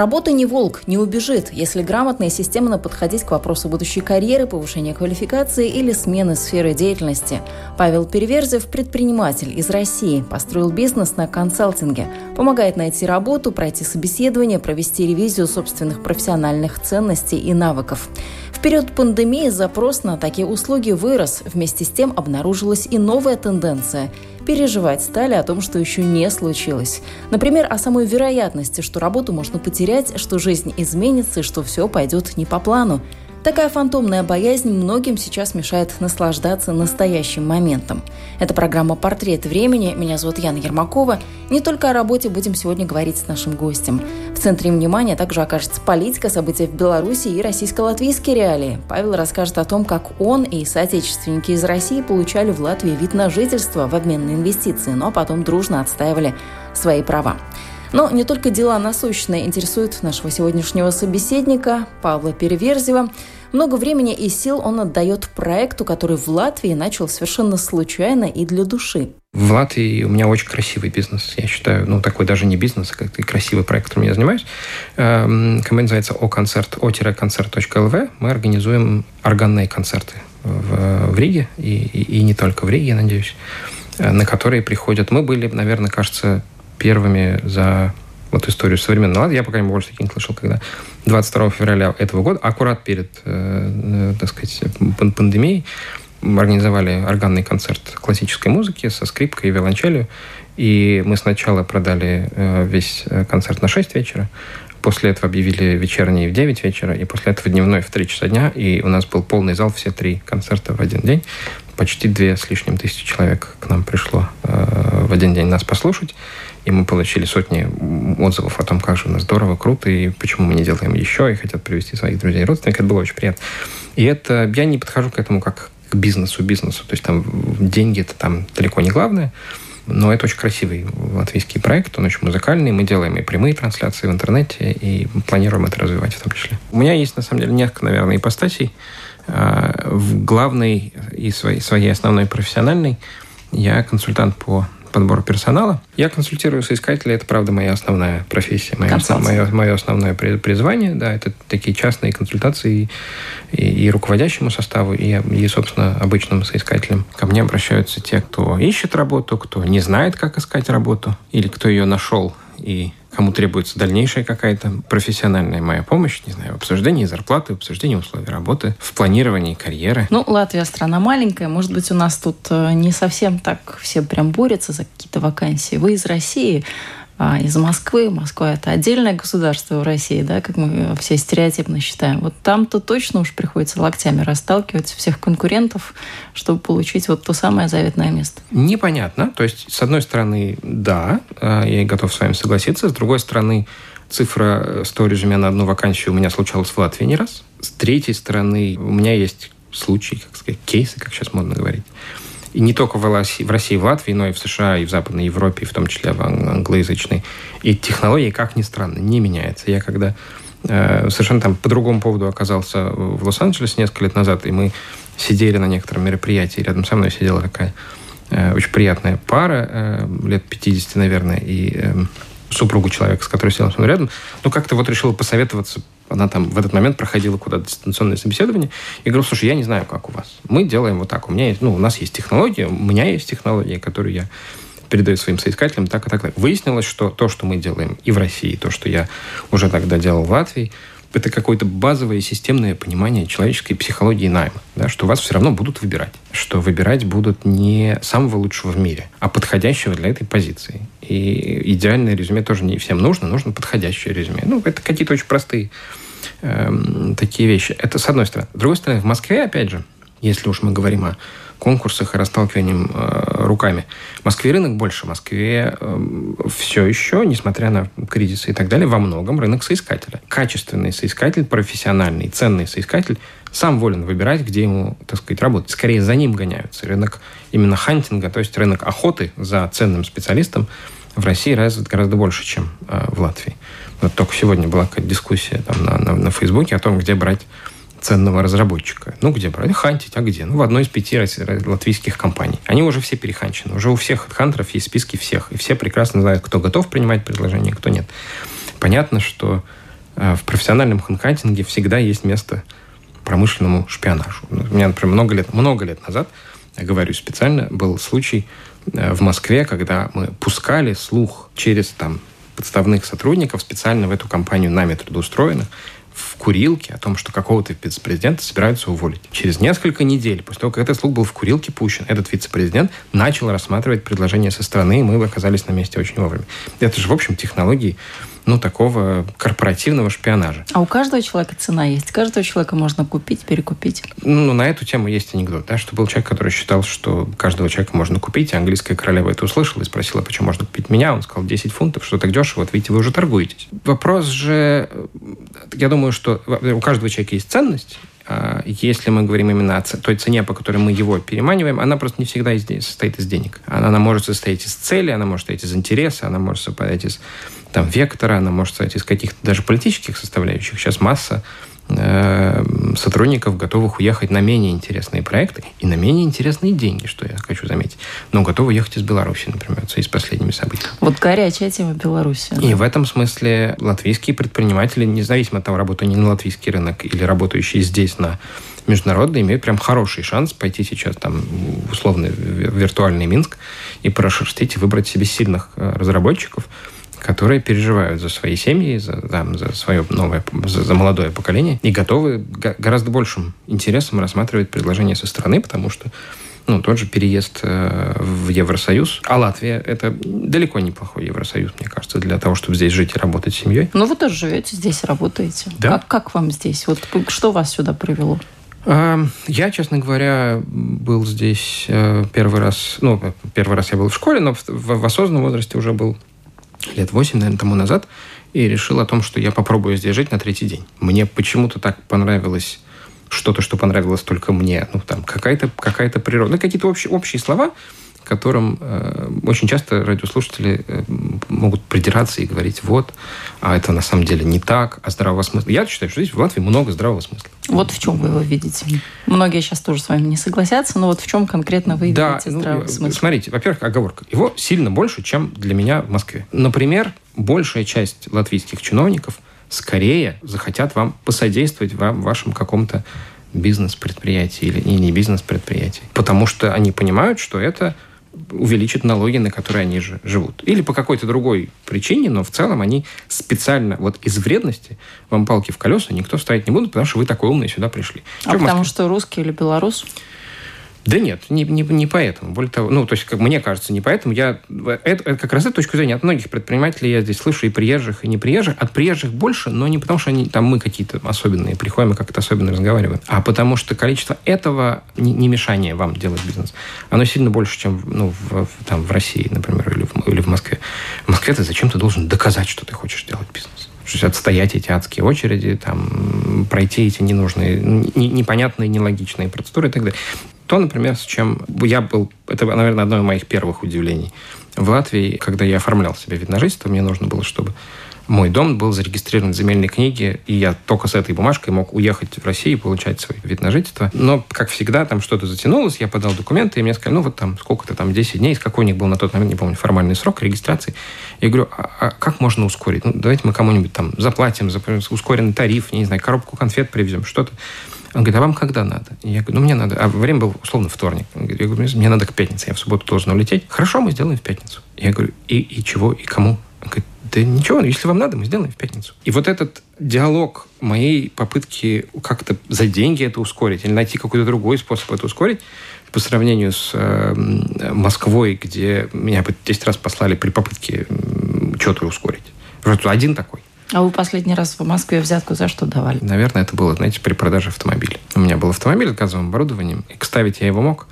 Работа не волк, не убежит, если грамотно и системно подходить к вопросу будущей карьеры, повышения квалификации или смены сферы деятельности. Павел Переверзев – предприниматель из России, построил бизнес на консалтинге, помогает найти работу, пройти собеседование, провести ревизию собственных профессиональных ценностей и навыков. В период пандемии запрос на такие услуги вырос. Вместе с тем обнаружилась и новая тенденция. Переживать стали о том, что еще не случилось. Например, о самой вероятности, что работу можно потерять, что жизнь изменится и что все пойдет не по плану. Такая фантомная боязнь многим сейчас мешает наслаждаться настоящим моментом. Это программа «Портрет времени». Меня зовут Яна Ермакова. Не только о работе будем сегодня говорить с нашим гостем. В центре внимания также окажется политика, события в Беларуси и российско-латвийские реалии. Павел расскажет о том, как он и соотечественники из России получали в Латвии вид на жительство в обмен на инвестиции, но потом дружно отстаивали свои права. Но не только дела насущные интересуют нашего сегодняшнего собеседника Павла Переверзева. Много времени и сил он отдает проекту, который в Латвии начал совершенно случайно и для души. В Латвии у меня очень красивый бизнес, я считаю. Ну, такой даже не бизнес, а как красивый проект, которым я занимаюсь. Эм, компания называется о-концерт, о-концерт.лв. Мы организуем органные концерты в, в Риге, и, и, и не только в Риге, я надеюсь, э, на которые приходят. Мы были, наверное, кажется, первыми за вот историю современного лада. Я, пока крайней больше таких не слышал, когда 22 февраля этого года, аккурат перед, э, э, так сказать, пандемией, организовали органный концерт классической музыки со скрипкой и виолончелью. И мы сначала продали э, весь э, концерт на 6 вечера, после этого объявили вечерний в 9 вечера, и после этого дневной в 3 часа дня, и у нас был полный зал, все три концерта в один день. Почти две с лишним тысячи человек к нам пришло э, в один день нас послушать. И мы получили сотни отзывов о том, как же у нас здорово, круто, и почему мы не делаем еще, и хотят привести своих друзей и родственников. Это было очень приятно. И это... Я не подхожу к этому как к бизнесу, бизнесу. То есть там деньги это там далеко не главное. Но это очень красивый латвийский проект, он очень музыкальный. Мы делаем и прямые трансляции в интернете, и планируем это развивать в том числе. У меня есть, на самом деле, несколько, наверное, ипостасей. А, в главной и своей, своей основной профессиональной я консультант по подбор персонала. Я консультирую соискателей, это, правда, моя основная профессия, мое, мое, мое основное призвание. Да, это такие частные консультации и, и, и руководящему составу, и, и, собственно, обычным соискателям. Ко мне обращаются те, кто ищет работу, кто не знает, как искать работу, или кто ее нашел и кому требуется дальнейшая какая-то профессиональная моя помощь, не знаю, в обсуждении зарплаты, в обсуждении условий работы, в планировании карьеры. Ну, Латвия страна маленькая, может быть, у нас тут э, не совсем так все прям борются за какие-то вакансии. Вы из России, из Москвы. Москва – это отдельное государство в России, да, как мы все стереотипно считаем. Вот там-то точно уж приходится локтями расталкивать всех конкурентов, чтобы получить вот то самое заветное место. Непонятно. То есть, с одной стороны, да, а, я готов с вами согласиться. С другой стороны, цифра 100 резюме на одну вакансию у меня случалась в Латвии не раз. С третьей стороны, у меня есть случаи, как сказать, кейсы, как сейчас модно говорить, и не только в России, в России, в Латвии, но и в США, и в Западной Европе, в том числе в англоязычной. И технологии, как ни странно, не меняются. Я когда э, совершенно там по другому поводу оказался в Лос-Анджелесе несколько лет назад, и мы сидели на некотором мероприятии, рядом со мной сидела такая э, очень приятная пара, э, лет 50, наверное, и э, супругу человека, с которой сидел рядом, ну, как-то вот решила посоветоваться она там в этот момент проходила куда-то дистанционное собеседование. И говорю, слушай, я не знаю, как у вас. Мы делаем вот так. У меня есть, ну, у нас есть технология, у меня есть технология, которую я передаю своим соискателям, так и так, так. Выяснилось, что то, что мы делаем и в России, то, что я уже тогда делал в Латвии, это какое-то базовое системное понимание человеческой психологии найма, да, что вас все равно будут выбирать, что выбирать будут не самого лучшего в мире, а подходящего для этой позиции. И идеальное резюме тоже не всем нужно, нужно подходящее резюме. Ну, это какие-то очень простые э, такие вещи. Это с одной стороны. С другой стороны, в Москве, опять же, если уж мы говорим о конкурсах и расталкиванием э, руками. В Москве рынок больше. В Москве э, все еще, несмотря на кризисы и так далее, во многом рынок соискателя. Качественный соискатель, профессиональный, ценный соискатель сам волен выбирать, где ему, так сказать, работать. Скорее за ним гоняются. Рынок именно хантинга, то есть рынок охоты за ценным специалистом в России развит гораздо больше, чем э, в Латвии. Вот только сегодня была какая-то дискуссия там, на, на, на Фейсбуке о том, где брать ценного разработчика. Ну, где брать? Хантить, а где? Ну, в одной из пяти латвийских компаний. Они уже все переханчены. Уже у всех хантеров есть списки всех. И все прекрасно знают, кто готов принимать предложения, кто нет. Понятно, что э, в профессиональном хантинге всегда есть место промышленному шпионажу. У меня, например, много лет, много лет назад, я говорю специально, был случай э, в Москве, когда мы пускали слух через там подставных сотрудников специально в эту компанию нами трудоустроенных, в курилке о том, что какого-то вице-президента собираются уволить. Через несколько недель, после того, как этот слух был в курилке пущен, этот вице-президент начал рассматривать предложения со стороны, и мы оказались на месте очень вовремя. Это же, в общем, технологии ну, такого корпоративного шпионажа. А у каждого человека цена есть? Каждого человека можно купить, перекупить? Ну, на эту тему есть анекдот, да, что был человек, который считал, что каждого человека можно купить, английская королева это услышала и спросила, почему можно купить меня. Он сказал, 10 фунтов, что так дешево, вот видите, вы уже торгуетесь. Вопрос же, я думаю, что у каждого человека есть ценность, а если мы говорим именно о той цене, по которой мы его переманиваем, она просто не всегда состоит из денег. Она, она может состоять из цели, она может состоять из интереса, она может состоять из там, вектора, она может состоять из каких-то даже политических составляющих. Сейчас масса э, сотрудников готовых уехать на менее интересные проекты и на менее интересные деньги, что я хочу заметить. Но готовы ехать из Беларуси, например, в связи с последними событиями. Вот горячая тема Беларуси. И да. в этом смысле латвийские предприниматели, независимо от того, работают они на латвийский рынок или работающие здесь на международный, имеют прям хороший шанс пойти сейчас там условно в виртуальный Минск и прошерстить и выбрать себе сильных э, разработчиков, которые переживают за свои семьи, за, там, за свое новое, за, за молодое поколение и готовы гораздо большим интересом рассматривать предложения со стороны, потому что ну, тот же переезд э, в Евросоюз. А Латвия – это далеко неплохой Евросоюз, мне кажется, для того, чтобы здесь жить и работать с семьей. Ну, вы тоже живете здесь, работаете. Да. Как, как вам здесь? Вот что вас сюда привело? А, я, честно говоря, был здесь э, первый раз, ну, первый раз я был в школе, но в, в осознанном возрасте уже был лет 8, наверное, тому назад, и решил о том, что я попробую здесь жить на третий день. Мне почему-то так понравилось что-то, что понравилось только мне. Ну, там, какая-то какая природа. Ну, какие-то общие, общие слова, которым э, очень часто радиослушатели э, могут придираться и говорить, вот, а это на самом деле не так, а здравого смысла. Я считаю, что здесь в Латвии много здравого смысла. Вот в чем вы его видите? Многие сейчас тоже с вами не согласятся, но вот в чем конкретно вы да, видите ну, здравый ну, смысл? Смотрите, во-первых, оговорка. Его сильно больше, чем для меня в Москве. Например, большая часть латвийских чиновников скорее захотят вам посодействовать вам в вашем каком-то бизнес-предприятии или не бизнес-предприятии. Потому что они понимают, что это увеличит налоги, на которые они же живут. Или по какой-то другой причине, но в целом они специально вот из вредности вам палки в колеса никто ставить не будет, потому что вы такой умный сюда пришли. А потому что русский или белорус? Да нет, не, не, не поэтому. Более того, ну, то есть, как мне кажется, не поэтому. Я, это, это как раз эта точка зрения от многих предпринимателей я здесь слышу, и приезжих, и не приезжих. От приезжих больше, но не потому, что они, там мы какие-то особенные, приходим и как-то особенно разговариваем, а потому что количество этого не, не мешание вам делать бизнес, оно сильно больше, чем ну, в, там, в России, например, или в, или в Москве. В Москве ты зачем ты должен доказать, что ты хочешь делать бизнес? Отстоять эти адские очереди, там, пройти эти ненужные, непонятные, нелогичные процедуры и так далее. То, например, с чем я был... Это, наверное, одно из моих первых удивлений. В Латвии, когда я оформлял себе вид на жительство, мне нужно было, чтобы мой дом был зарегистрирован в земельной книге, и я только с этой бумажкой мог уехать в Россию и получать свой вид на жительство. Но, как всегда, там что-то затянулось, я подал документы, и мне сказали, ну вот там сколько-то там, 10 дней, какой у них был на тот момент, не помню, формальный срок регистрации. Я говорю, а, а как можно ускорить? Ну, давайте мы кому-нибудь там заплатим за ускоренный тариф, не знаю, коробку конфет привезем, что-то. Он говорит, а вам когда надо? Я говорю, ну, мне надо. А время было условно вторник. Я говорю, мне надо к пятнице, я в субботу должен улететь. Хорошо, мы сделаем в пятницу. Я говорю, и, и чего, и кому? Он говорит, да ничего, если вам надо, мы сделаем в пятницу. И вот этот диалог моей попытки как-то за деньги это ускорить или найти какой-то другой способ это ускорить, по сравнению с э, Москвой, где меня бы 10 раз послали при попытке что-то ускорить. Просто один такой. А вы последний раз в Москве взятку за что давали? Наверное, это было, знаете, при продаже автомобиля. У меня был автомобиль с газовым оборудованием, и ставить я его мог,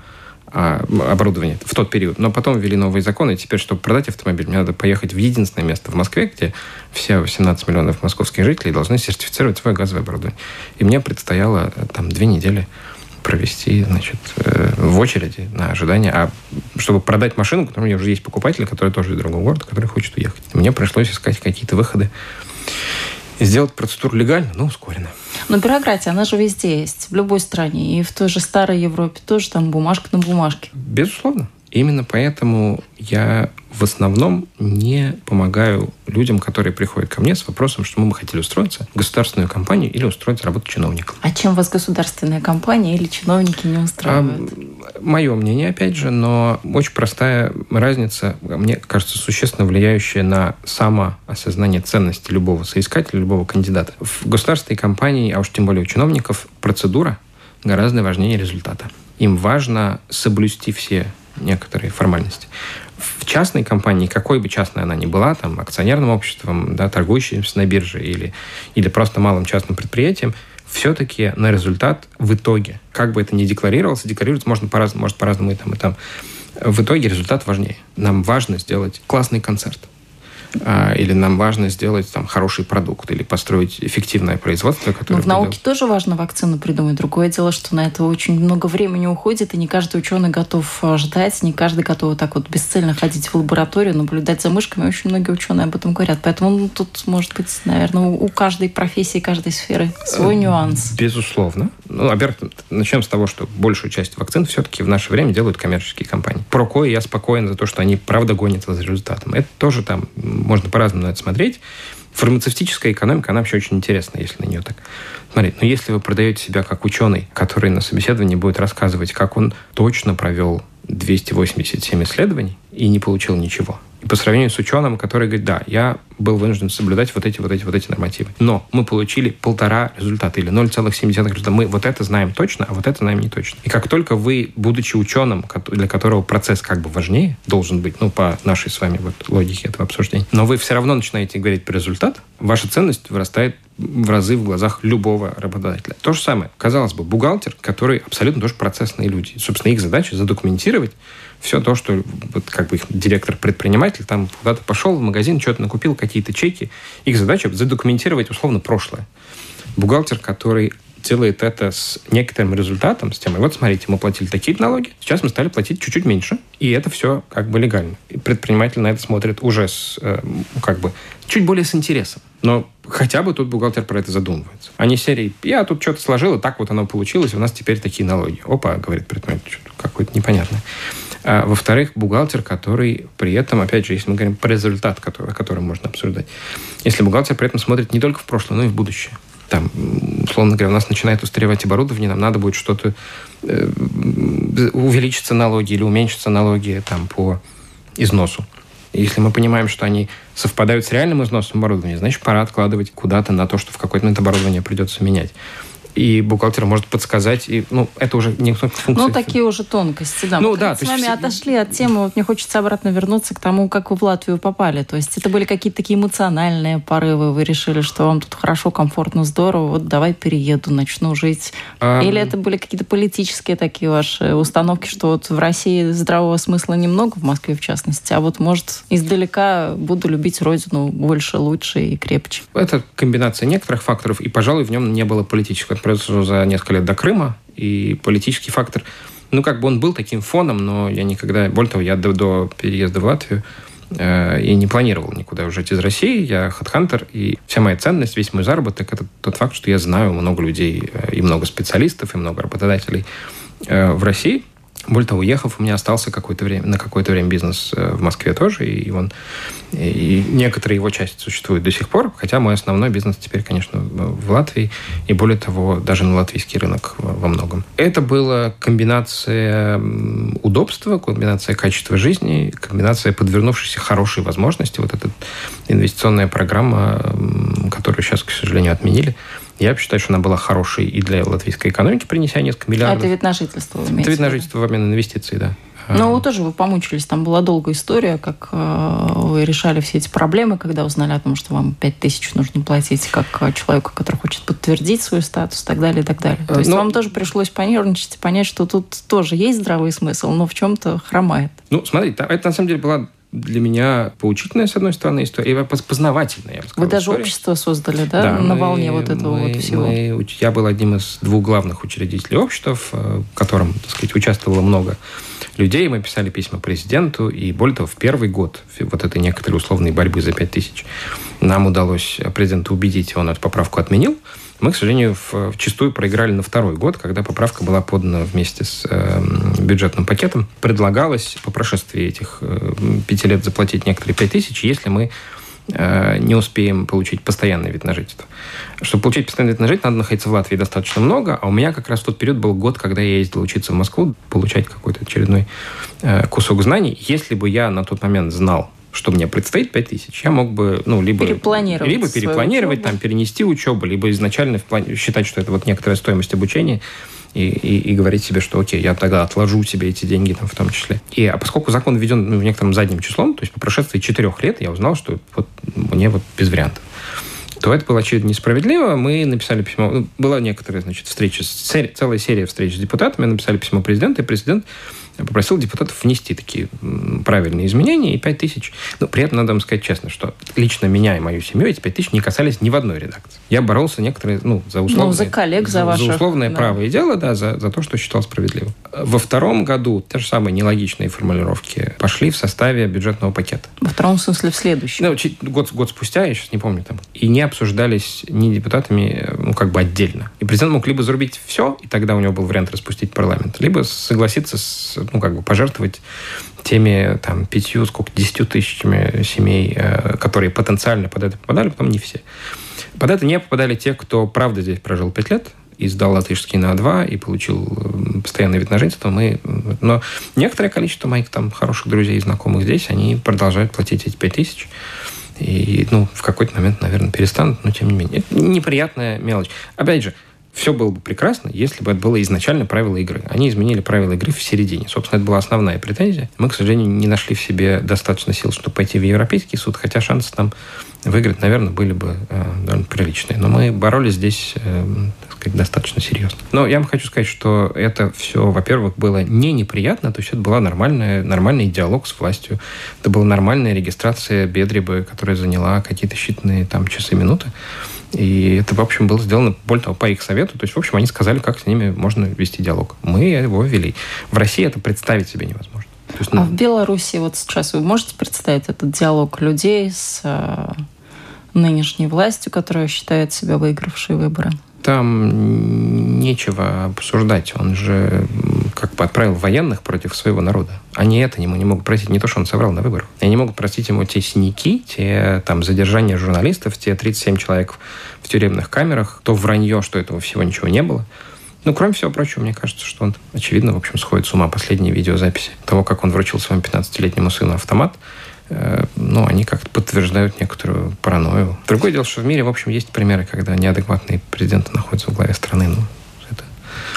оборудование в тот период. Но потом ввели новые законы, и теперь, чтобы продать автомобиль, мне надо поехать в единственное место в Москве, где все 18 миллионов московских жителей должны сертифицировать свое газовое оборудование. И мне предстояло э, там две недели провести значит, э, в очереди на ожидание. А чтобы продать машину, у меня уже есть покупатель, который тоже из другого города, который хочет уехать. Мне пришлось искать какие-то выходы. И сделать процедуру легально, но ускоренно. Но бюрократия, она же везде есть, в любой стране. И в той же старой Европе тоже там бумажка на бумажке. Безусловно. Именно поэтому я в основном не помогаю людям, которые приходят ко мне с вопросом, что мы бы хотели устроиться в государственную компанию или устроить работу чиновником. А чем вас государственная компания или чиновники не устраивают? А, мое мнение, опять же, но очень простая разница, мне кажется, существенно влияющая на самоосознание ценности любого соискателя, любого кандидата. В государственной компании, а уж тем более у чиновников, процедура гораздо важнее результата. Им важно соблюсти все некоторые формальности. В частной компании, какой бы частной она ни была, там, акционерным обществом, да, торгующимся на бирже или, или просто малым частным предприятием, все-таки на результат в итоге, как бы это ни декларировалось, декларироваться можно по-разному, может по-разному и там, и там. В итоге результат важнее. Нам важно сделать классный концерт или нам важно сделать там хороший продукт, или построить эффективное производство, которое... Но в науке делать... тоже важно вакцину придумать. Другое дело, что на это очень много времени уходит, и не каждый ученый готов а, ждать, не каждый готов так вот бесцельно ходить в лабораторию, наблюдать за мышками. Очень многие ученые об этом говорят. Поэтому ну, тут, может быть, наверное, у каждой профессии, каждой сферы свой э, нюанс. Безусловно. Ну, во-первых, начнем с того, что большую часть вакцин все-таки в наше время делают коммерческие компании. Про кое я спокоен за то, что они правда гонятся за результатом. Это тоже там можно по-разному на это смотреть. Фармацевтическая экономика, она вообще очень интересна, если на нее так смотреть. Но если вы продаете себя как ученый, который на собеседовании будет рассказывать, как он точно провел 287 исследований и не получил ничего, и по сравнению с ученым, который говорит, да, я был вынужден соблюдать вот эти, вот эти, вот эти нормативы. Но мы получили полтора результата или 0,7 результата. Мы вот это знаем точно, а вот это знаем не точно. И как только вы, будучи ученым, для которого процесс как бы важнее должен быть, ну, по нашей с вами вот логике этого обсуждения, но вы все равно начинаете говорить про результат, ваша ценность вырастает в разы в глазах любого работодателя. То же самое. Казалось бы, бухгалтер, который абсолютно тоже процессные люди. Собственно, их задача задокументировать все то, что вот, как бы их директор-предприниматель там куда-то пошел в магазин, что-то накупил, какие-то чеки. Их задача задокументировать условно прошлое. Бухгалтер, который делает это с некоторым результатом, с тем, и вот смотрите, мы платили такие налоги, сейчас мы стали платить чуть-чуть меньше, и это все как бы легально. И предприниматель на это смотрит уже с, э, как бы, чуть более с интересом. Но хотя бы тут бухгалтер про это задумывается. А не серии «я тут что-то сложил, и так вот оно получилось, у нас теперь такие налоги». Опа, говорит предприниматель, какое-то непонятное. А, во-вторых, бухгалтер, который при этом, опять же, если мы говорим про результат, который, о котором можно обсуждать, если бухгалтер при этом смотрит не только в прошлое, но и в будущее. Там, условно говоря, у нас начинает устаревать оборудование, нам надо будет что-то э, увеличиться налоги или уменьшиться налоги там, по износу. Если мы понимаем, что они совпадают с реальным износом оборудования, значит, пора откладывать куда-то на то, что в какой-то момент оборудование придется менять и бухгалтер может подсказать. И, ну, это уже не функция. Ну, такие уже тонкости, да. Ну, Мы да. С вами есть... отошли от темы. Вот мне хочется обратно вернуться к тому, как вы в Латвию попали. То есть это были какие-то такие эмоциональные порывы. Вы решили, что вам тут хорошо, комфортно, здорово. Вот давай перееду, начну жить. А... Или это были какие-то политические такие ваши установки, что вот в России здравого смысла немного, в Москве в частности, а вот, может, издалека буду любить родину больше, лучше и крепче. Это комбинация некоторых факторов, и, пожалуй, в нем не было политического произошло за несколько лет до Крыма, и политический фактор, ну, как бы он был таким фоном, но я никогда, более того, я до, до переезда в Латвию э, и не планировал никуда уезжать из России. Я хедхантер, и вся моя ценность, весь мой заработок – это тот факт, что я знаю много людей, э, и много специалистов, и много работодателей э, в России – более того, уехав, у меня остался какое-то время, на какое-то время бизнес э, в Москве тоже, и он и некоторые его части существуют до сих пор, хотя мой основной бизнес теперь, конечно, в Латвии, и более того, даже на латвийский рынок во многом. Это была комбинация удобства, комбинация качества жизни, комбинация подвернувшейся хорошей возможности. Вот эта инвестиционная программа, которую сейчас, к сожалению, отменили, я считаю, что она была хорошей и для латвийской экономики, принеся несколько миллиардов. А это вид на жительство, Это вид на жительство в обмен на инвестиции, да. Ну, вы тоже вы помучились. Там была долгая история, как э, вы решали все эти проблемы, когда узнали о том, что вам 5 тысяч нужно платить, как человеку, который хочет подтвердить свой статус и так далее, и так далее. То есть но... Ну, вам тоже пришлось понервничать и понять, что тут тоже есть здравый смысл, но в чем-то хромает. Ну, смотри, это на самом деле была для меня поучительная, с одной стороны, история, и познавательная, я бы сказал, Вы даже история. общество создали, да, да на мы, волне вот этого мы, вот всего? Мы, я был одним из двух главных учредителей общества, в котором, так сказать, участвовало много людей. Мы писали письма президенту, и более того, в первый год вот этой некоторой условной борьбы за 5 тысяч нам удалось президента убедить, и он эту поправку отменил. Мы, к сожалению, в, вчастую проиграли на второй год, когда поправка была подана вместе с э, бюджетным пакетом. Предлагалось по прошествии этих э, пяти лет заплатить некоторые пять тысяч, если мы э, не успеем получить постоянный вид на жительство. Чтобы получить постоянный вид на жительство, надо находиться в Латвии достаточно много, а у меня как раз в тот период был год, когда я ездил учиться в Москву, получать какой-то очередной э, кусок знаний. Если бы я на тот момент знал, что мне предстоит 5 тысяч, я мог бы, ну, либо перепланировать, либо перепланировать там, перенести учебу, либо изначально в плане, считать, что это вот некоторая стоимость обучения, и, и, и говорить себе, что окей, я тогда отложу себе эти деньги там в том числе. И а поскольку закон введен ну, некоторым задним числом, то есть по прошествии четырех лет я узнал, что вот мне вот без вариантов то это было очевидно несправедливо. Мы написали письмо. Ну, была некоторая, значит, встреча, целая серия встреч с депутатами. Написали письмо президенту, и президент попросил депутатов внести такие правильные изменения, и 5 тысяч. Но при этом надо вам сказать честно, что лично меня и мою семью эти 5 тысяч не касались ни в одной редакции. Я боролся некоторые, ну, за условное, ну, за коллег, за, ваших, за условное да. право и дело, да, за, за то, что считал справедливым. Во втором году те же самые нелогичные формулировки пошли в составе бюджетного пакета. Во втором смысле в следующем? Ну, год, год спустя, я сейчас не помню там, и не обсуждались ни депутатами, ну, как бы отдельно. И президент мог либо зарубить все, и тогда у него был вариант распустить парламент, либо согласиться с ну, как бы пожертвовать теми там пятью, сколько, десятью тысячами семей, э, которые потенциально под это попадали, потом не все. Под это не попадали те, кто правда здесь прожил пять лет, и сдал латышский на А2 и получил постоянный вид на жительство. Мы, но некоторое количество моих там хороших друзей и знакомых здесь, они продолжают платить эти пять тысяч. И, ну, в какой-то момент, наверное, перестанут, но тем не менее. Это неприятная мелочь. Опять же, все было бы прекрасно, если бы это было изначально правило игры. Они изменили правила игры в середине. Собственно, это была основная претензия. Мы, к сожалению, не нашли в себе достаточно сил, чтобы пойти в Европейский суд, хотя шансы там выиграть, наверное, были бы э, довольно приличные. Но мы боролись здесь, э, так сказать, достаточно серьезно. Но я вам хочу сказать, что это все, во-первых, было не неприятно, то есть это была нормальная, нормальный диалог с властью. Это была нормальная регистрация Бедрибы, которая заняла какие-то считанные там часы, минуты. И это, в общем, было сделано, более того, по их совету. То есть, в общем, они сказали, как с ними можно вести диалог. Мы его вели. В России это представить себе невозможно. есть, ну... А в Беларуси вот сейчас вы можете представить этот диалог людей с э, нынешней властью, которая считает себя выигравшей выборы? Там нечего обсуждать. Он же как бы отправил военных против своего народа. Они это ему не могут простить. Не то, что он соврал на выборах. Они не могут простить ему те синяки, те там задержания журналистов, те 37 человек в тюремных камерах, то вранье, что этого всего ничего не было. Ну, кроме всего прочего, мне кажется, что он, очевидно, в общем, сходит с ума последние видеозаписи того, как он вручил своему 15-летнему сыну автомат, ну, они как-то подтверждают некоторую паранойю. Другое дело, что в мире, в общем, есть примеры, когда неадекватные президенты находятся в главе страны. Ну, это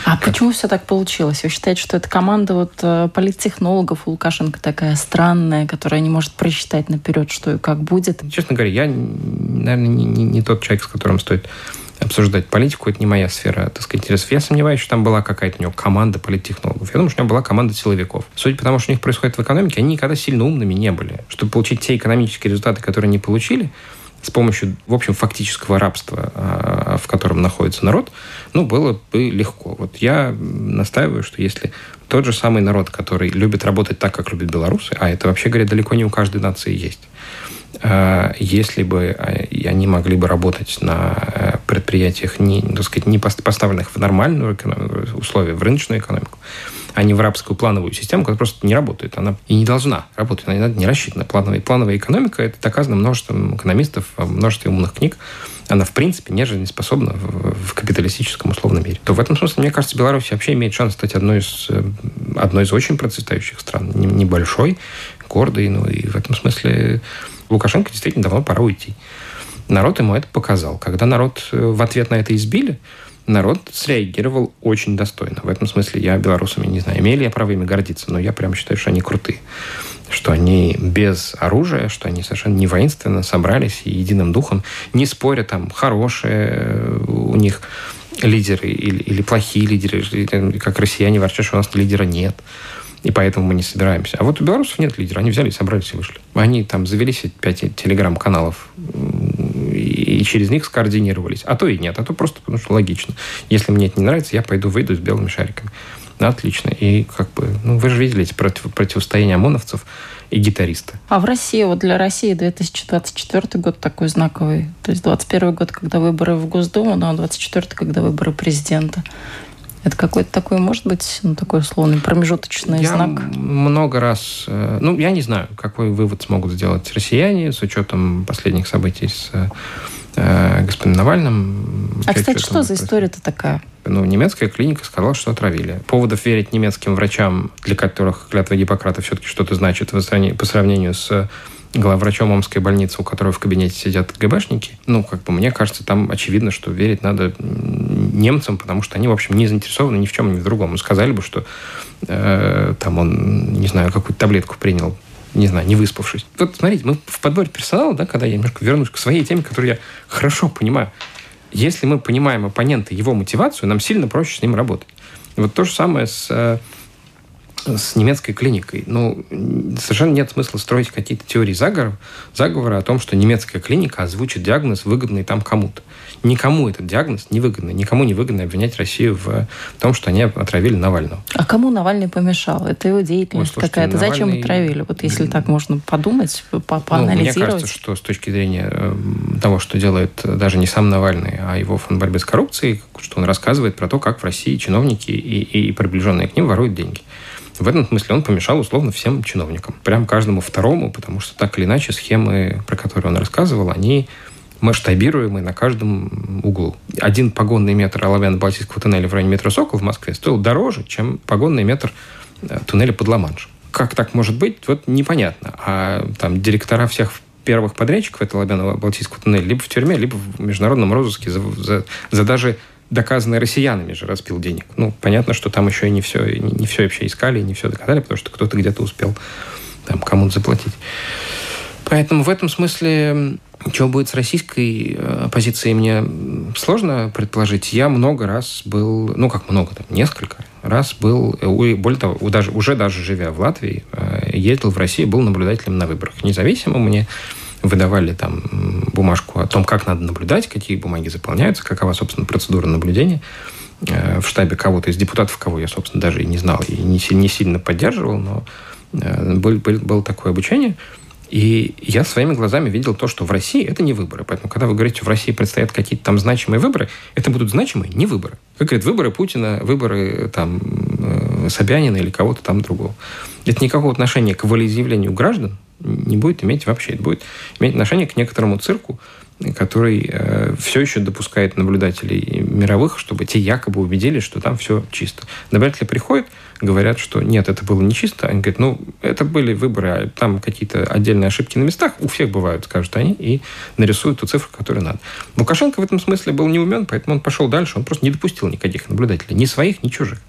а как... почему все так получилось? Вы считаете, что это команда вот э, политтехнологов у Лукашенко такая странная, которая не может просчитать наперед, что и как будет? Честно говоря, я, наверное, не, не, не тот человек, с которым стоит обсуждать политику, это не моя сфера, так сказать, интересов. Я сомневаюсь, что там была какая-то у него команда политтехнологов. Я думаю, что у него была команда силовиков. Судя по тому, что у них происходит в экономике, они никогда сильно умными не были. Чтобы получить те экономические результаты, которые они получили, с помощью, в общем, фактического рабства, а, в котором находится народ, ну, было бы легко. Вот я настаиваю, что если тот же самый народ, который любит работать так, как любят белорусы, а это, вообще говоря, далеко не у каждой нации есть, если бы а, они могли бы работать на э, предприятиях, не, так сказать, не поставленных в нормальную условия, в рыночную экономику, а не в рабскую плановую систему, которая просто не работает. Она и не должна работать, она не рассчитана. Плановая, плановая экономика, это доказано множеством экономистов, множеством умных книг, она, в принципе, не жизнеспособна в, капиталистическом условном мире. То в этом смысле, мне кажется, Беларусь вообще имеет шанс стать одной из, э, одной из очень процветающих стран. Небольшой, гордой, ну и в этом смысле Лукашенко действительно давно пора уйти. Народ ему это показал. Когда народ э, в ответ на это избили, народ среагировал очень достойно. В этом смысле я белорусами не знаю, имели я право ими гордиться, но я прям считаю, что они крутые. Что они без оружия, что они совершенно не воинственно собрались и единым духом, не споря там, хорошие у них лидеры или, или плохие лидеры, как россияне ворчат, что у нас лидера нет. И поэтому мы не собираемся. А вот у белорусов нет лидера. Они взяли, собрались и вышли. Они там завели пять телеграм-каналов и через них скоординировались. А то и нет. А то просто потому что логично. Если мне это не нравится, я пойду выйду с белыми шариками. Отлично. И как бы, ну, вы же видели эти против, противостояния ОМОНовцев и гитариста. А в России, вот для России 2024 год такой знаковый. То есть 21 год, когда выборы в Госдуму, ну а 24 когда выборы президента. Это какой-то такой, может быть, ну, такой условный промежуточный я знак? много раз... Э, ну, я не знаю, какой вывод смогут сделать россияне с учетом последних событий с э, господином Навальным. А, кстати, что за история-то такая? Ну, немецкая клиника сказала, что отравили. Поводов верить немецким врачам, для которых клятва Гиппократа все-таки что-то значит по сравнению с главврачом Омской больницы, у которого в кабинете сидят ГБшники, ну, как бы мне кажется, там очевидно, что верить надо немцам, потому что они, в общем, не заинтересованы ни в чем, ни в другом. Сказали бы, что э, там он, не знаю, какую-то таблетку принял, не знаю, не выспавшись. Вот смотрите, мы в подборе персонала, да, когда я немножко вернусь к своей теме, которую я хорошо понимаю. Если мы понимаем оппонента, его мотивацию, нам сильно проще с ним работать. Вот то же самое с э, с немецкой клиникой. Ну, совершенно нет смысла строить какие-то теории заговора, заговора о том, что немецкая клиника озвучит диагноз, выгодный там кому-то. Никому этот диагноз не выгодно. Никому не выгодно обвинять Россию в том, что они отравили Навального. А кому Навальный помешал? Это его деятельность какая-то. Навальный... Зачем отравили? Вот если так можно подумать, по поанализировать. Ну, мне кажется, что с точки зрения э, того, что делает даже не сам Навальный, а его фонд борьбы с коррупцией, что он рассказывает про то, как в России чиновники и, и приближенные к ним воруют деньги. В этом смысле он помешал условно всем чиновникам. Прям каждому второму, потому что так или иначе схемы, про которые он рассказывал, они масштабируемый на каждом углу. Один погонный метр Оловянно-Балтийского туннеля в районе метро «Сокол» в Москве стоил дороже, чем погонный метр э, туннеля под Ла-Маншем. Как так может быть, вот непонятно. А там директора всех первых подрядчиков этого Оловянно-Балтийского туннеля либо в тюрьме, либо в международном розыске за, за, за даже доказанный россиянами же распил денег. Ну, понятно, что там еще и не все, не все вообще искали, и не все доказали, потому что кто-то где-то успел там кому-то заплатить. Поэтому в этом смысле, что будет с российской э, оппозицией, мне сложно предположить. Я много раз был, ну как много, там, несколько раз был, более того, даже, уже даже живя в Латвии, э, ездил в Россию, был наблюдателем на выборах. Независимо мне выдавали там бумажку о том, как надо наблюдать, какие бумаги заполняются, какова, собственно, процедура наблюдения э, в штабе кого-то из депутатов, кого я, собственно, даже и не знал, и не, не сильно поддерживал, но э, был, был, было такое обучение. И я своими глазами видел то, что в России это не выборы. Поэтому, когда вы говорите, в России предстоят какие-то там значимые выборы, это будут значимые не выборы. Как говорят, выборы Путина, выборы там э, Собянина или кого-то там другого. Это никакого отношения к волеизъявлению граждан не будет иметь вообще. Это будет иметь отношение к некоторому цирку, который э, все еще допускает наблюдателей мировых, чтобы те якобы убедили, что там все чисто. Наблюдатели приходят, говорят, что нет, это было не чисто. Они говорят, ну, это были выборы, а там какие-то отдельные ошибки на местах. У всех бывают, скажут они, и нарисуют ту цифру, которую надо. Лукашенко в этом смысле был не умен, поэтому он пошел дальше. Он просто не допустил никаких наблюдателей. Ни своих, ни чужих.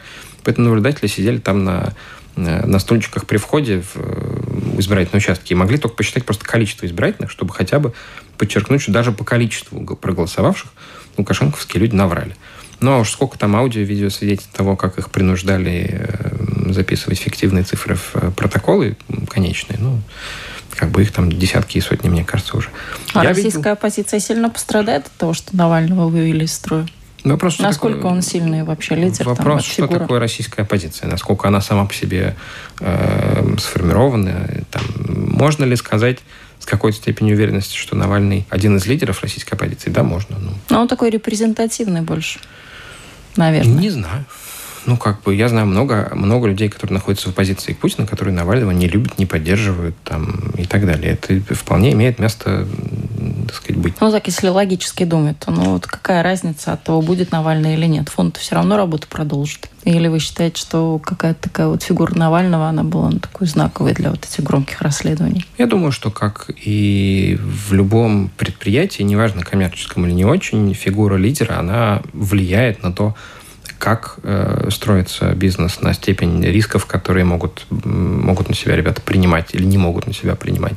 Поэтому наблюдатели сидели там на на стульчиках при входе в э, избирательные участки и могли только посчитать просто количество избирательных, чтобы хотя бы подчеркнуть, что даже по количеству проголосовавших лукашенковские люди наврали. Ну, а уж сколько там аудио, видео свидетельств того, как их принуждали э, записывать фиктивные цифры в протоколы конечные, ну, как бы их там десятки и сотни, мне кажется, уже. А Я российская видел... оппозиция сильно пострадает от того, что Навального вывели из строя? Вопрос, Насколько такое, он сильный вообще лидер? Вопрос, там, что фигура? такое российская оппозиция? Насколько она сама по себе э, сформирована? Там, можно ли сказать с какой-то степенью уверенности, что Навальный один из лидеров российской оппозиции? Да, можно. Ну. Но он такой репрезентативный больше, наверное. Не знаю. Ну, как бы, я знаю много, много людей, которые находятся в оппозиции к Путину, которые Навального не любят, не поддерживают там, и так далее. Это вполне имеет место, так сказать, быть. Ну, так, если логически думать, то ну вот какая разница от того, будет Навальный или нет? Фонд все равно работу продолжит. Или вы считаете, что какая-то такая вот фигура Навального, она была ну, такой знаковой для вот этих громких расследований? Я думаю, что как и в любом предприятии, неважно коммерческом или не очень, фигура лидера, она влияет на то, как э, строится бизнес, на степень рисков, которые могут, могут на себя ребята принимать или не могут на себя принимать,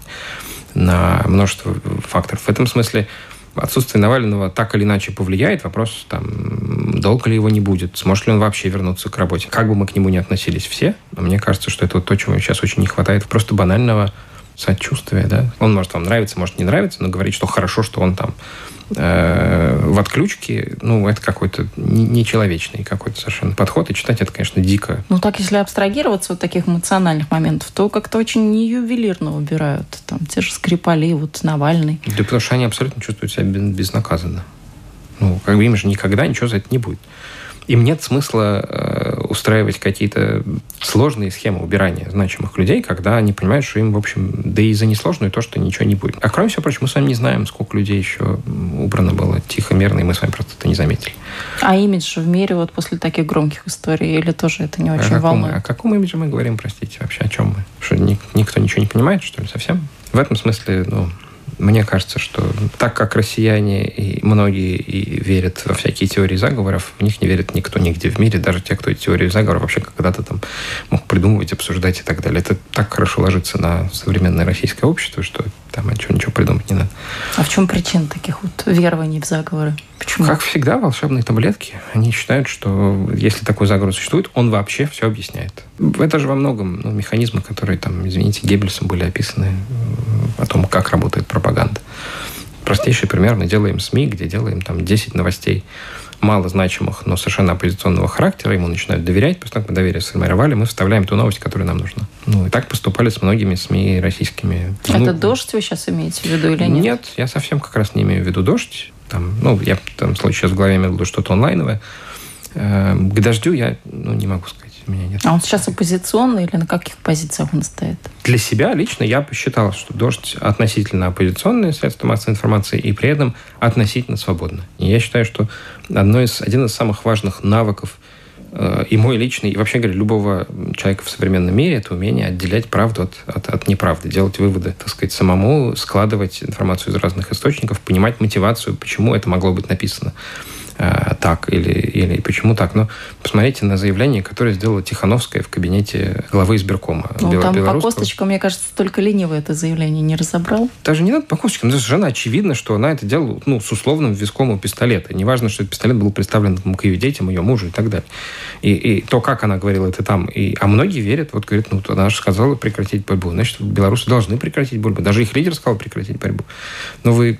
на множество факторов. В этом смысле отсутствие Навального так или иначе повлияет. Вопрос, там, долго ли его не будет, сможет ли он вообще вернуться к работе. Как бы мы к нему не относились все, мне кажется, что это вот то, чего сейчас очень не хватает. Просто банального сочувствия, да. Он может вам нравиться, может не нравиться, но говорить, что хорошо, что он там Э, в отключке, ну, это какой-то нечеловечный какой-то совершенно подход. И читать это, конечно, дико. Ну, так, если абстрагироваться от таких эмоциональных моментов, то как-то очень неювелирно убирают. Там те же Скрипали, вот Навальный. Да потому что они абсолютно чувствуют себя безнаказанно. Ну, как бы им же никогда ничего за это не будет. Им нет смысла э, устраивать какие-то сложные схемы убирания значимых людей, когда они понимают, что им, в общем, да и за несложную то, что ничего не будет. А кроме всего прочего, мы с вами не знаем, сколько людей еще убрано было тихо, мирно, и мы с вами просто это не заметили. А имидж в мире вот после таких громких историй, или тоже это не очень а волнует? О каком имидже мы говорим, простите, вообще о чем мы? Что никто ничего не понимает, что ли, совсем? В этом смысле, ну, мне кажется, что так как россияне и многие и верят во всякие теории заговоров, в них не верит никто нигде в мире, даже те, кто эти теории заговоров вообще когда-то там мог придумывать, обсуждать и так далее. Это так хорошо ложится на современное российское общество, что там ничего, ничего придумать не надо. А в чем причина таких вот верований в заговоры? Почему? Как всегда, волшебные таблетки. Они считают, что если такой заговор существует, он вообще все объясняет. Это же во многом ну, механизмы, которые там, извините, Геббельсом были описаны о том, как работает пропаганда. Простейший пример. Мы делаем СМИ, где делаем там 10 новостей мало значимых, но совершенно оппозиционного характера, ему начинают доверять, после того, как мы доверие сформировали, мы вставляем ту новость, которая нам нужна. Ну, и так поступали с многими СМИ российскими. Это ну, дождь вы сейчас имеете в виду или нет? Нет, я совсем как раз не имею в виду дождь. Там, ну, я там случай сейчас в голове имею в виду что-то онлайновое. Эм, к дождю я ну, не могу сказать. У меня нет. А он сейчас оппозиционный или на каких позициях он стоит? Для себя лично я посчитал, что «Дождь» относительно оппозиционное средство массовой информации и при этом относительно свободно. И я считаю, что одно из, один из самых важных навыков и мой личный, и вообще говоря, любого человека в современном мире, это умение отделять правду от, от, от неправды, делать выводы, так сказать, самому складывать информацию из разных источников, понимать мотивацию, почему это могло быть написано. э, так или, или почему так. Но посмотрите на заявление, которое сделала Тихановская в кабинете главы избиркома. Ну, там по косточкам, мне кажется, только ленивый это заявление не разобрал. Даже не надо по косточкам. Совершенно очевидно, что она это делала ну, с условным виском у пистолета. Неважно, что этот пистолет был представлен к ее детям, ее мужу и так далее. И, и то, как она говорила это там. И, а многие верят, вот говорят, ну, она же сказала прекратить борьбу. Значит, белорусы должны прекратить борьбу. Даже их лидер сказал прекратить борьбу. Но вы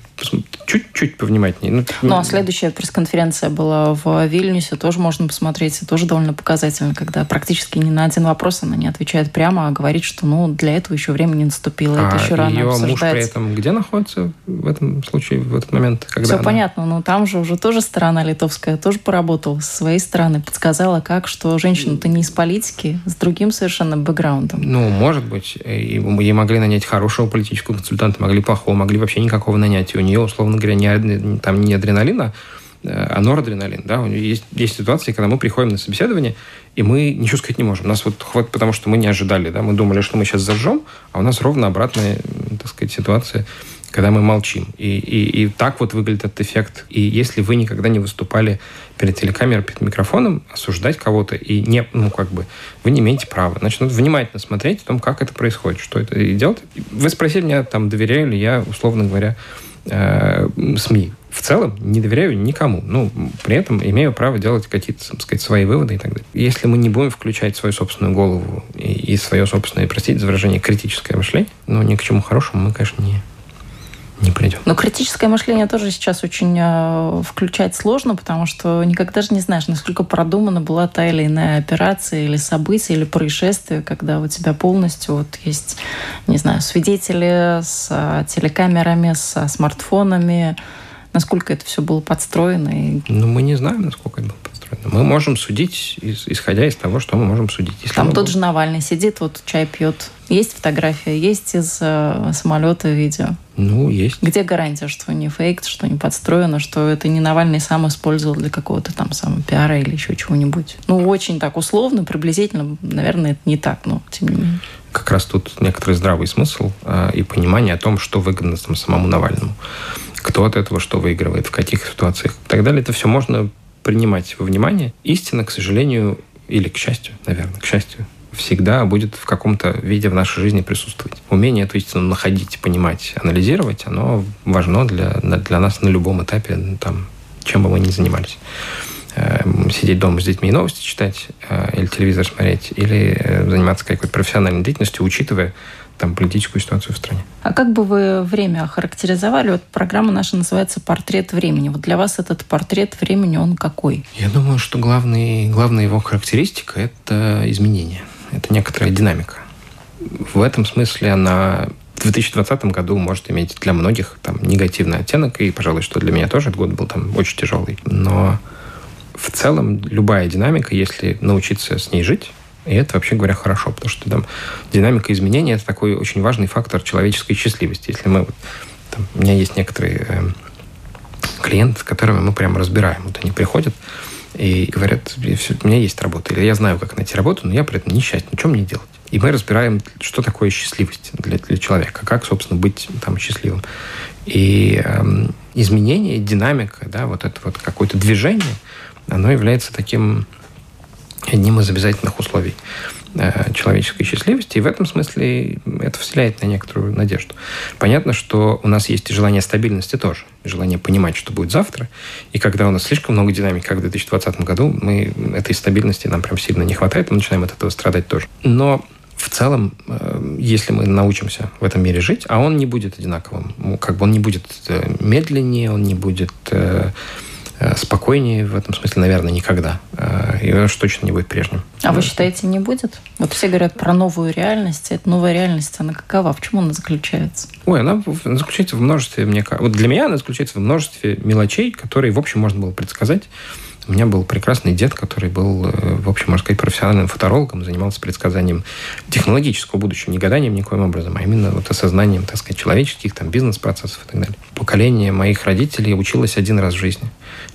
чуть-чуть повнимательнее. Ну, ну а следующая пресс-конференция была в Вильнюсе, тоже можно посмотреть, и тоже довольно показательно, когда практически ни на один вопрос она не отвечает прямо, а говорит, что ну для этого еще время не наступило, а это еще рано ее обсуждать. муж при этом где находится в этом случае, в этот момент? Когда Все она... понятно, но там же уже тоже сторона литовская тоже поработала со своей стороны, подсказала, как, что женщина-то не из политики, с другим совершенно бэкграундом. Ну, может быть, ей могли нанять хорошего политического консультанта, могли плохого, могли вообще никакого нанять. И у нее, условно говоря, не, там не адреналина, а норадреналин. Да? У нее есть, есть ситуации, когда мы приходим на собеседование, и мы ничего сказать не можем. Нас вот хватит, потому что мы не ожидали. Да? Мы думали, что мы сейчас зажжем, а у нас ровно обратная, так сказать, ситуация, когда мы молчим. И, и, и так вот выглядит этот эффект. И если вы никогда не выступали перед телекамерой, перед микрофоном, осуждать кого-то, и не, ну, как бы, вы не имеете права. Значит, надо внимательно смотреть о том, как это происходит, что это и. Вы спросили меня, там, доверяю ли я, условно говоря, э, СМИ. В целом не доверяю никому. Ну, при этом имею право делать какие-то, так сказать, свои выводы и так далее. Если мы не будем включать свою собственную голову и, и свое собственное, простите за выражение, критическое мышление, ну, ни к чему хорошему мы, конечно, не, не придем. Но критическое мышление тоже сейчас очень э, включать сложно, потому что никогда же не знаешь, насколько продумана была та или иная операция или событие, или происшествие, когда у тебя полностью вот есть, не знаю, свидетели с э, телекамерами, со смартфонами, насколько это все было подстроено. И... Ну, мы не знаем, насколько это было подстроено. Мы можем судить, исходя из того, что мы можем судить. Если Там тот же Навальный сидит, вот чай пьет. Есть фотография, есть из э, самолета видео. Ну, есть. Где гарантия, что не фейк, что не подстроено, что это не Навальный сам использовал для какого-то там самого пиара или еще чего-нибудь? Ну, очень так условно, приблизительно, наверное, это не так, но тем не менее. Как раз тут некоторый здравый смысл э, и понимание о том, что выгодно там, самому Навальному. Кто от этого что выигрывает, в каких ситуациях и так далее. Это все можно принимать во внимание. Истина, к сожалению, или к счастью, наверное, к счастью, всегда будет в каком-то виде в нашей жизни присутствовать. Умение эту истину находить, понимать, анализировать, оно важно для, для нас на любом этапе, там, чем бы мы ни занимались. Эм, сидеть дома с детьми и новости читать, э, или телевизор смотреть, или э, заниматься какой-то профессиональной деятельностью, учитывая там, политическую ситуацию в стране. А как бы вы время охарактеризовали? Вот программа наша называется «Портрет времени». Вот для вас этот портрет времени, он какой? Я думаю, что главный, главная его характеристика – это изменение. Это некоторая динамика. В этом смысле она в 2020 году может иметь для многих там негативный оттенок, и, пожалуй, что для меня тоже этот год был там очень тяжелый. Но в целом любая динамика, если научиться с ней жить, и это, вообще говоря, хорошо, потому что там динамика изменения – это такой очень важный фактор человеческой счастливости. Если мы... Там, у меня есть некоторые э, клиенты, с которыми мы прямо разбираем. Вот они приходят и говорят, у меня есть работа, или я знаю, как найти работу, но я при этом несчастен, что мне делать? И мы разбираем, что такое счастливость для, для человека, как, собственно, быть там счастливым. И э, изменение, динамика, да, вот это вот какое-то движение, оно является таким одним из обязательных условий э, человеческой счастливости. И в этом смысле это вселяет на некоторую надежду. Понятно, что у нас есть и желание стабильности тоже. Желание понимать, что будет завтра. И когда у нас слишком много динамики, как в 2020 году, мы этой стабильности нам прям сильно не хватает, мы начинаем от этого страдать тоже. Но в целом, э, если мы научимся в этом мире жить, а он не будет одинаковым, как бы он не будет э, медленнее, он не будет спокойнее в этом смысле, наверное, никогда. Э, и уж точно не будет прежним. А вы считаете, не будет? Вот все говорят про новую реальность. Эта новая реальность, она какова? В чем она заключается? Ой, она заключается в множестве, мне кажется, вот для меня она заключается в множестве мелочей, которые, в общем, можно было предсказать. У меня был прекрасный дед, который был, э, в общем, можно сказать, профессиональным фоторологом, занимался предсказанием технологического будущего, не гаданием никоим образом, а именно вот осознанием, так сказать, человеческих там бизнес-процессов и так далее. Поколение моих родителей училось один раз в жизни,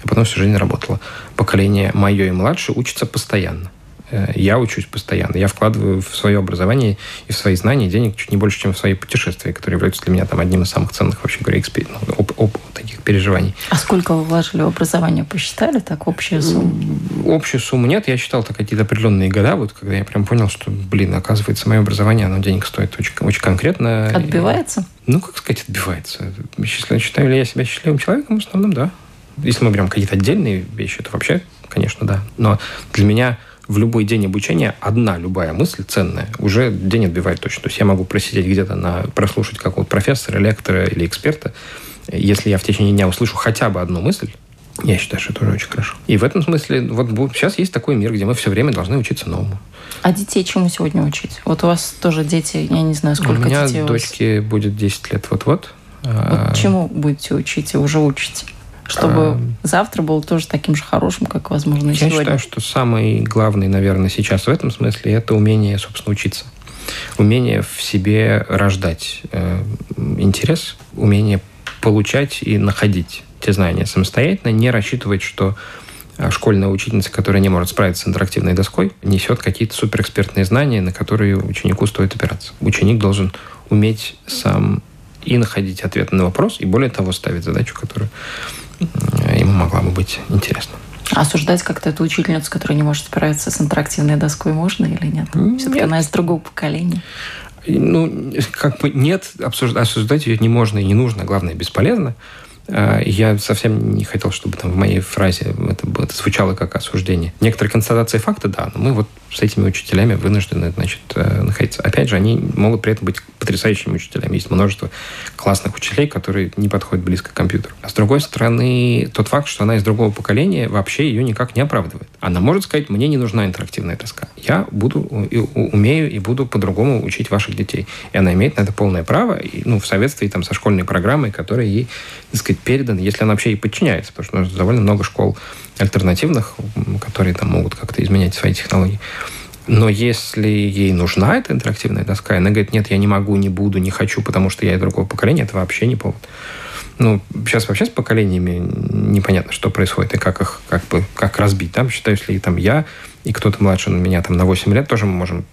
а потом всю жизнь работало. Поколение мое и младше учится постоянно. Э, я учусь постоянно. Я вкладываю в свое образование и в свои знания денег чуть не больше, чем в свои путешествия, которые являются для меня там одним из самых ценных, вообще говоря, экспер... ну, оп, оп, таких переживаний. А сколько вы вложили в образование? Посчитали так общую сумму? Общую сумму нет. Я считал так какие-то определенные года, вот когда я прям понял, что, блин, оказывается, мое образование, оно денег стоит очень, очень конкретно. Отбивается? Ну, как сказать, отбивается. Считаю ли я себя счастливым человеком? В основном, да. Если мы берем какие-то отдельные вещи, то вообще, конечно, да. Но для меня в любой день обучения одна любая мысль ценная уже день отбивает точно. То есть я могу просидеть где-то на прослушать какого-то профессора, лектора или эксперта. Если я в течение дня услышу хотя бы одну мысль, я считаю, что это уже очень хорошо. И в этом смысле вот сейчас есть такой мир, где мы все время должны учиться новому. А детей чему сегодня учить? Вот у вас тоже дети, я не знаю, сколько детей у меня дочке будет 10 лет вот-вот. Вот а, чему будете учить и уже учите? Чтобы а... завтра был тоже таким же хорошим, как, возможно, и Я сегодня. считаю, что самый главный, наверное, сейчас в этом смысле это умение, собственно, учиться. Умение в себе рождать э, интерес, умение получать и находить те знания самостоятельно, не рассчитывать, что э, школьная учительница, которая не может справиться с интерактивной доской, несет какие-то суперэкспертные знания, на которые ученику стоит опираться. Ученик должен уметь сам и находить ответы на вопрос, и более того, ставить задачу, которую ему могла бы быть интересна. осуждать как-то эту учительницу, которая не может справиться с интерактивной доской, можно или нет? Все-таки она из другого поколения. Ну, как бы нет, обсуждать, осуждать ее не можно и не нужно, главное, бесполезно. А, я совсем не хотел, чтобы там в моей фразе это, это звучало как осуждение. Некоторые констатации факта, да, но мы вот с этими учителями вынуждены, значит, э, находиться. Опять же, они могут при этом быть потрясающими учителями. Есть множество классных учителей, которые не подходят близко к компьютеру. А с другой стороны, тот факт, что она из другого поколения, вообще ее никак не оправдывает. Она может сказать, мне не нужна интерактивная доска. Я буду, умею и буду по-другому учить ваших детей. И она имеет на это полное право, и, ну, в соответствии там, со школьной программой, которая ей, так сказать, передана, если она вообще ей подчиняется, потому что довольно много школ альтернативных, которые там могут как-то изменять свои технологии. Но если ей нужна эта интерактивная доска, и она говорит, нет, я не могу, не буду, не хочу, потому что я другого поколения, это вообще не повод. Ну, сейчас вообще с поколениями непонятно, что происходит и как их как бы как разбить. Там, считаю, если там я и кто-то младше меня там на 8 лет, тоже мы можем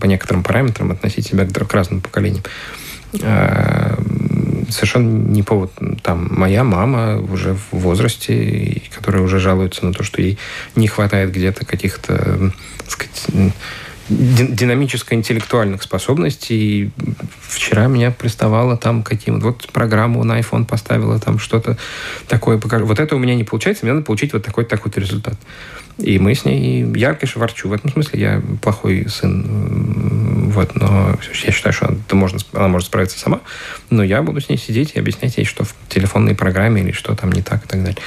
по некоторым параметрам относить себя к, к разным поколениям. Совершенно не повод. Там моя мама уже в возрасте, которая уже жалуется на то, что ей не хватает где-то каких-то, так сказать, динамическо-интеллектуальных способностей. Вчера меня приставала там каким вот программу на iPhone поставила, там что-то такое покажу. Вот это у меня не получается, мне надо получить вот такой такой результат. И мы с ней, я, конечно, ворчу. В этом смысле я плохой сын. Вот, но я считаю, что она, можно, она может справиться сама. Но я буду с ней сидеть и объяснять ей, что в телефонной программе или что там не так и так далее.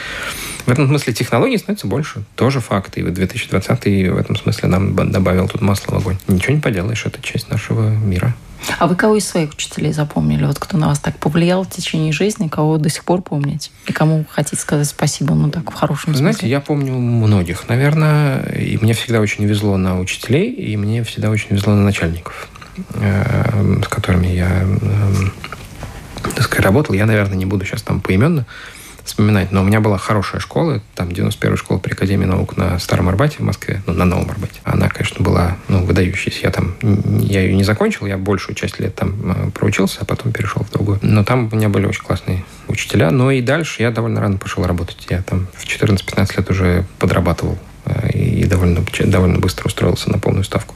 В этом смысле технологий становится больше. Тоже факт. И 2020 в этом смысле нам добавил тут масло в огонь. Ничего не поделаешь, это часть нашего мира. А вы кого из своих учителей запомнили? Вот кто на вас так повлиял в течение жизни, кого до сих пор помните? И кому хотите сказать спасибо, ну так, в хорошем смысле? Знаете, я помню многих, наверное. И мне всегда очень везло на учителей, и мне всегда очень везло на начальников, э, с которыми я эм, так сказать, работал. Я, наверное, не буду сейчас там поименно вспоминать. Но у меня была хорошая школа, там 91-я школа при Академии наук на Старом Арбате в Москве, ну, на Новом Арбате. Она, конечно, была ну, выдающаяся. Я там, я ее не закончил, я большую часть лет там э, проучился, а потом перешел в другую. Но там у меня были очень классные учителя. Но и дальше я довольно рано пошел работать. Я там в 14-15 лет уже подрабатывал и довольно, довольно быстро устроился на полную ставку.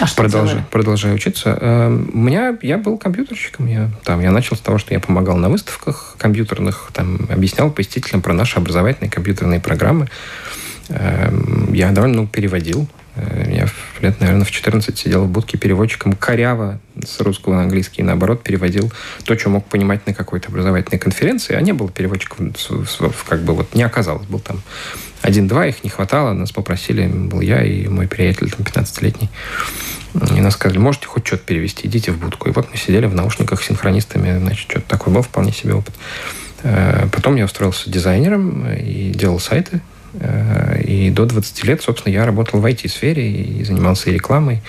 А что продолжаю, продолжаю учиться. Эм, у меня я был компьютерщиком. Я, там, я начал с того, что я помогал на выставках компьютерных, там, объяснял посетителям про наши образовательные компьютерные программы. Эм, я довольно ну, переводил. Лет, наверное, в 14 сидел в будке переводчиком коряво с русского на английский, и наоборот, переводил то, что мог понимать на какой-то образовательной конференции, а не было переводчиков, как бы вот не оказалось. Был там один-два, их не хватало, нас попросили, был я и мой приятель, там, 15-летний, и нас сказали, можете хоть что-то перевести, идите в будку. И вот мы сидели в наушниках с синхронистами, значит, что-то такое был вполне себе опыт. Э, потом я устроился дизайнером и делал сайты. Э, и до 20 лет, собственно, я работал в IT-сфере и занимался рекламой.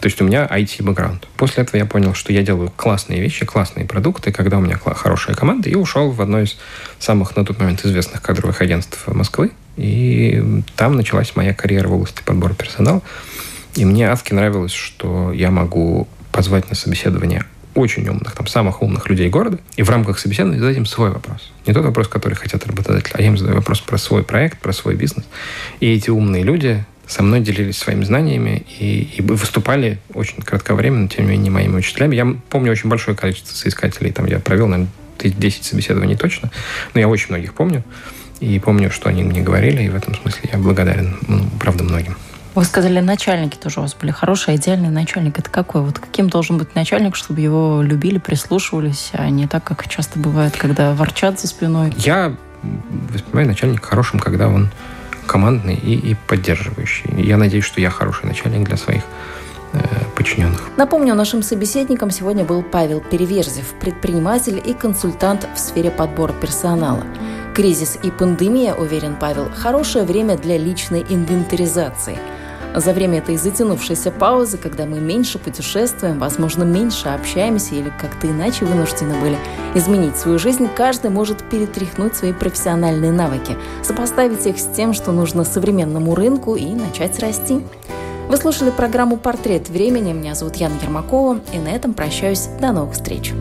То есть у меня IT-бэкграунд. После этого я понял, что я делаю классные вещи, классные продукты, когда у меня хорошая команда, и ушел в одно из самых на тот момент известных кадровых агентств Москвы. И там началась моя карьера в области подбора персонала. И мне адски нравилось, что я могу позвать на собеседование очень умных, там, самых умных людей города, и в рамках собеседования задать им свой вопрос. Не тот вопрос, который хотят работодатели, а я им задаю вопрос про свой проект, про свой бизнес. И эти умные люди со мной делились своими знаниями и, и выступали очень кратковременно, тем не менее, моими учителями. Я помню очень большое количество соискателей. Там я провел, наверное, 10 собеседований точно, но я очень многих помню. И помню, что они мне говорили, и в этом смысле я благодарен, ну, правда, многим. Вы сказали, начальники тоже у вас были хорошие, идеальный начальник. Это какой? Вот каким должен быть начальник, чтобы его любили, прислушивались, а не так, как часто бывает, когда ворчат за спиной? Я воспринимаю начальника хорошим, когда он командный и, и поддерживающий. Я надеюсь, что я хороший начальник для своих э, подчиненных. Напомню, нашим собеседником сегодня был Павел Переверзев, предприниматель и консультант в сфере подбора персонала. Кризис и пандемия, уверен Павел, хорошее время для личной инвентаризации – за время этой затянувшейся паузы, когда мы меньше путешествуем, возможно, меньше общаемся или как-то иначе вынуждены были изменить свою жизнь, каждый может перетряхнуть свои профессиональные навыки, сопоставить их с тем, что нужно современному рынку и начать расти. Вы слушали программу «Портрет времени». Меня зовут Яна Ермакова, и на этом прощаюсь. До новых встреч.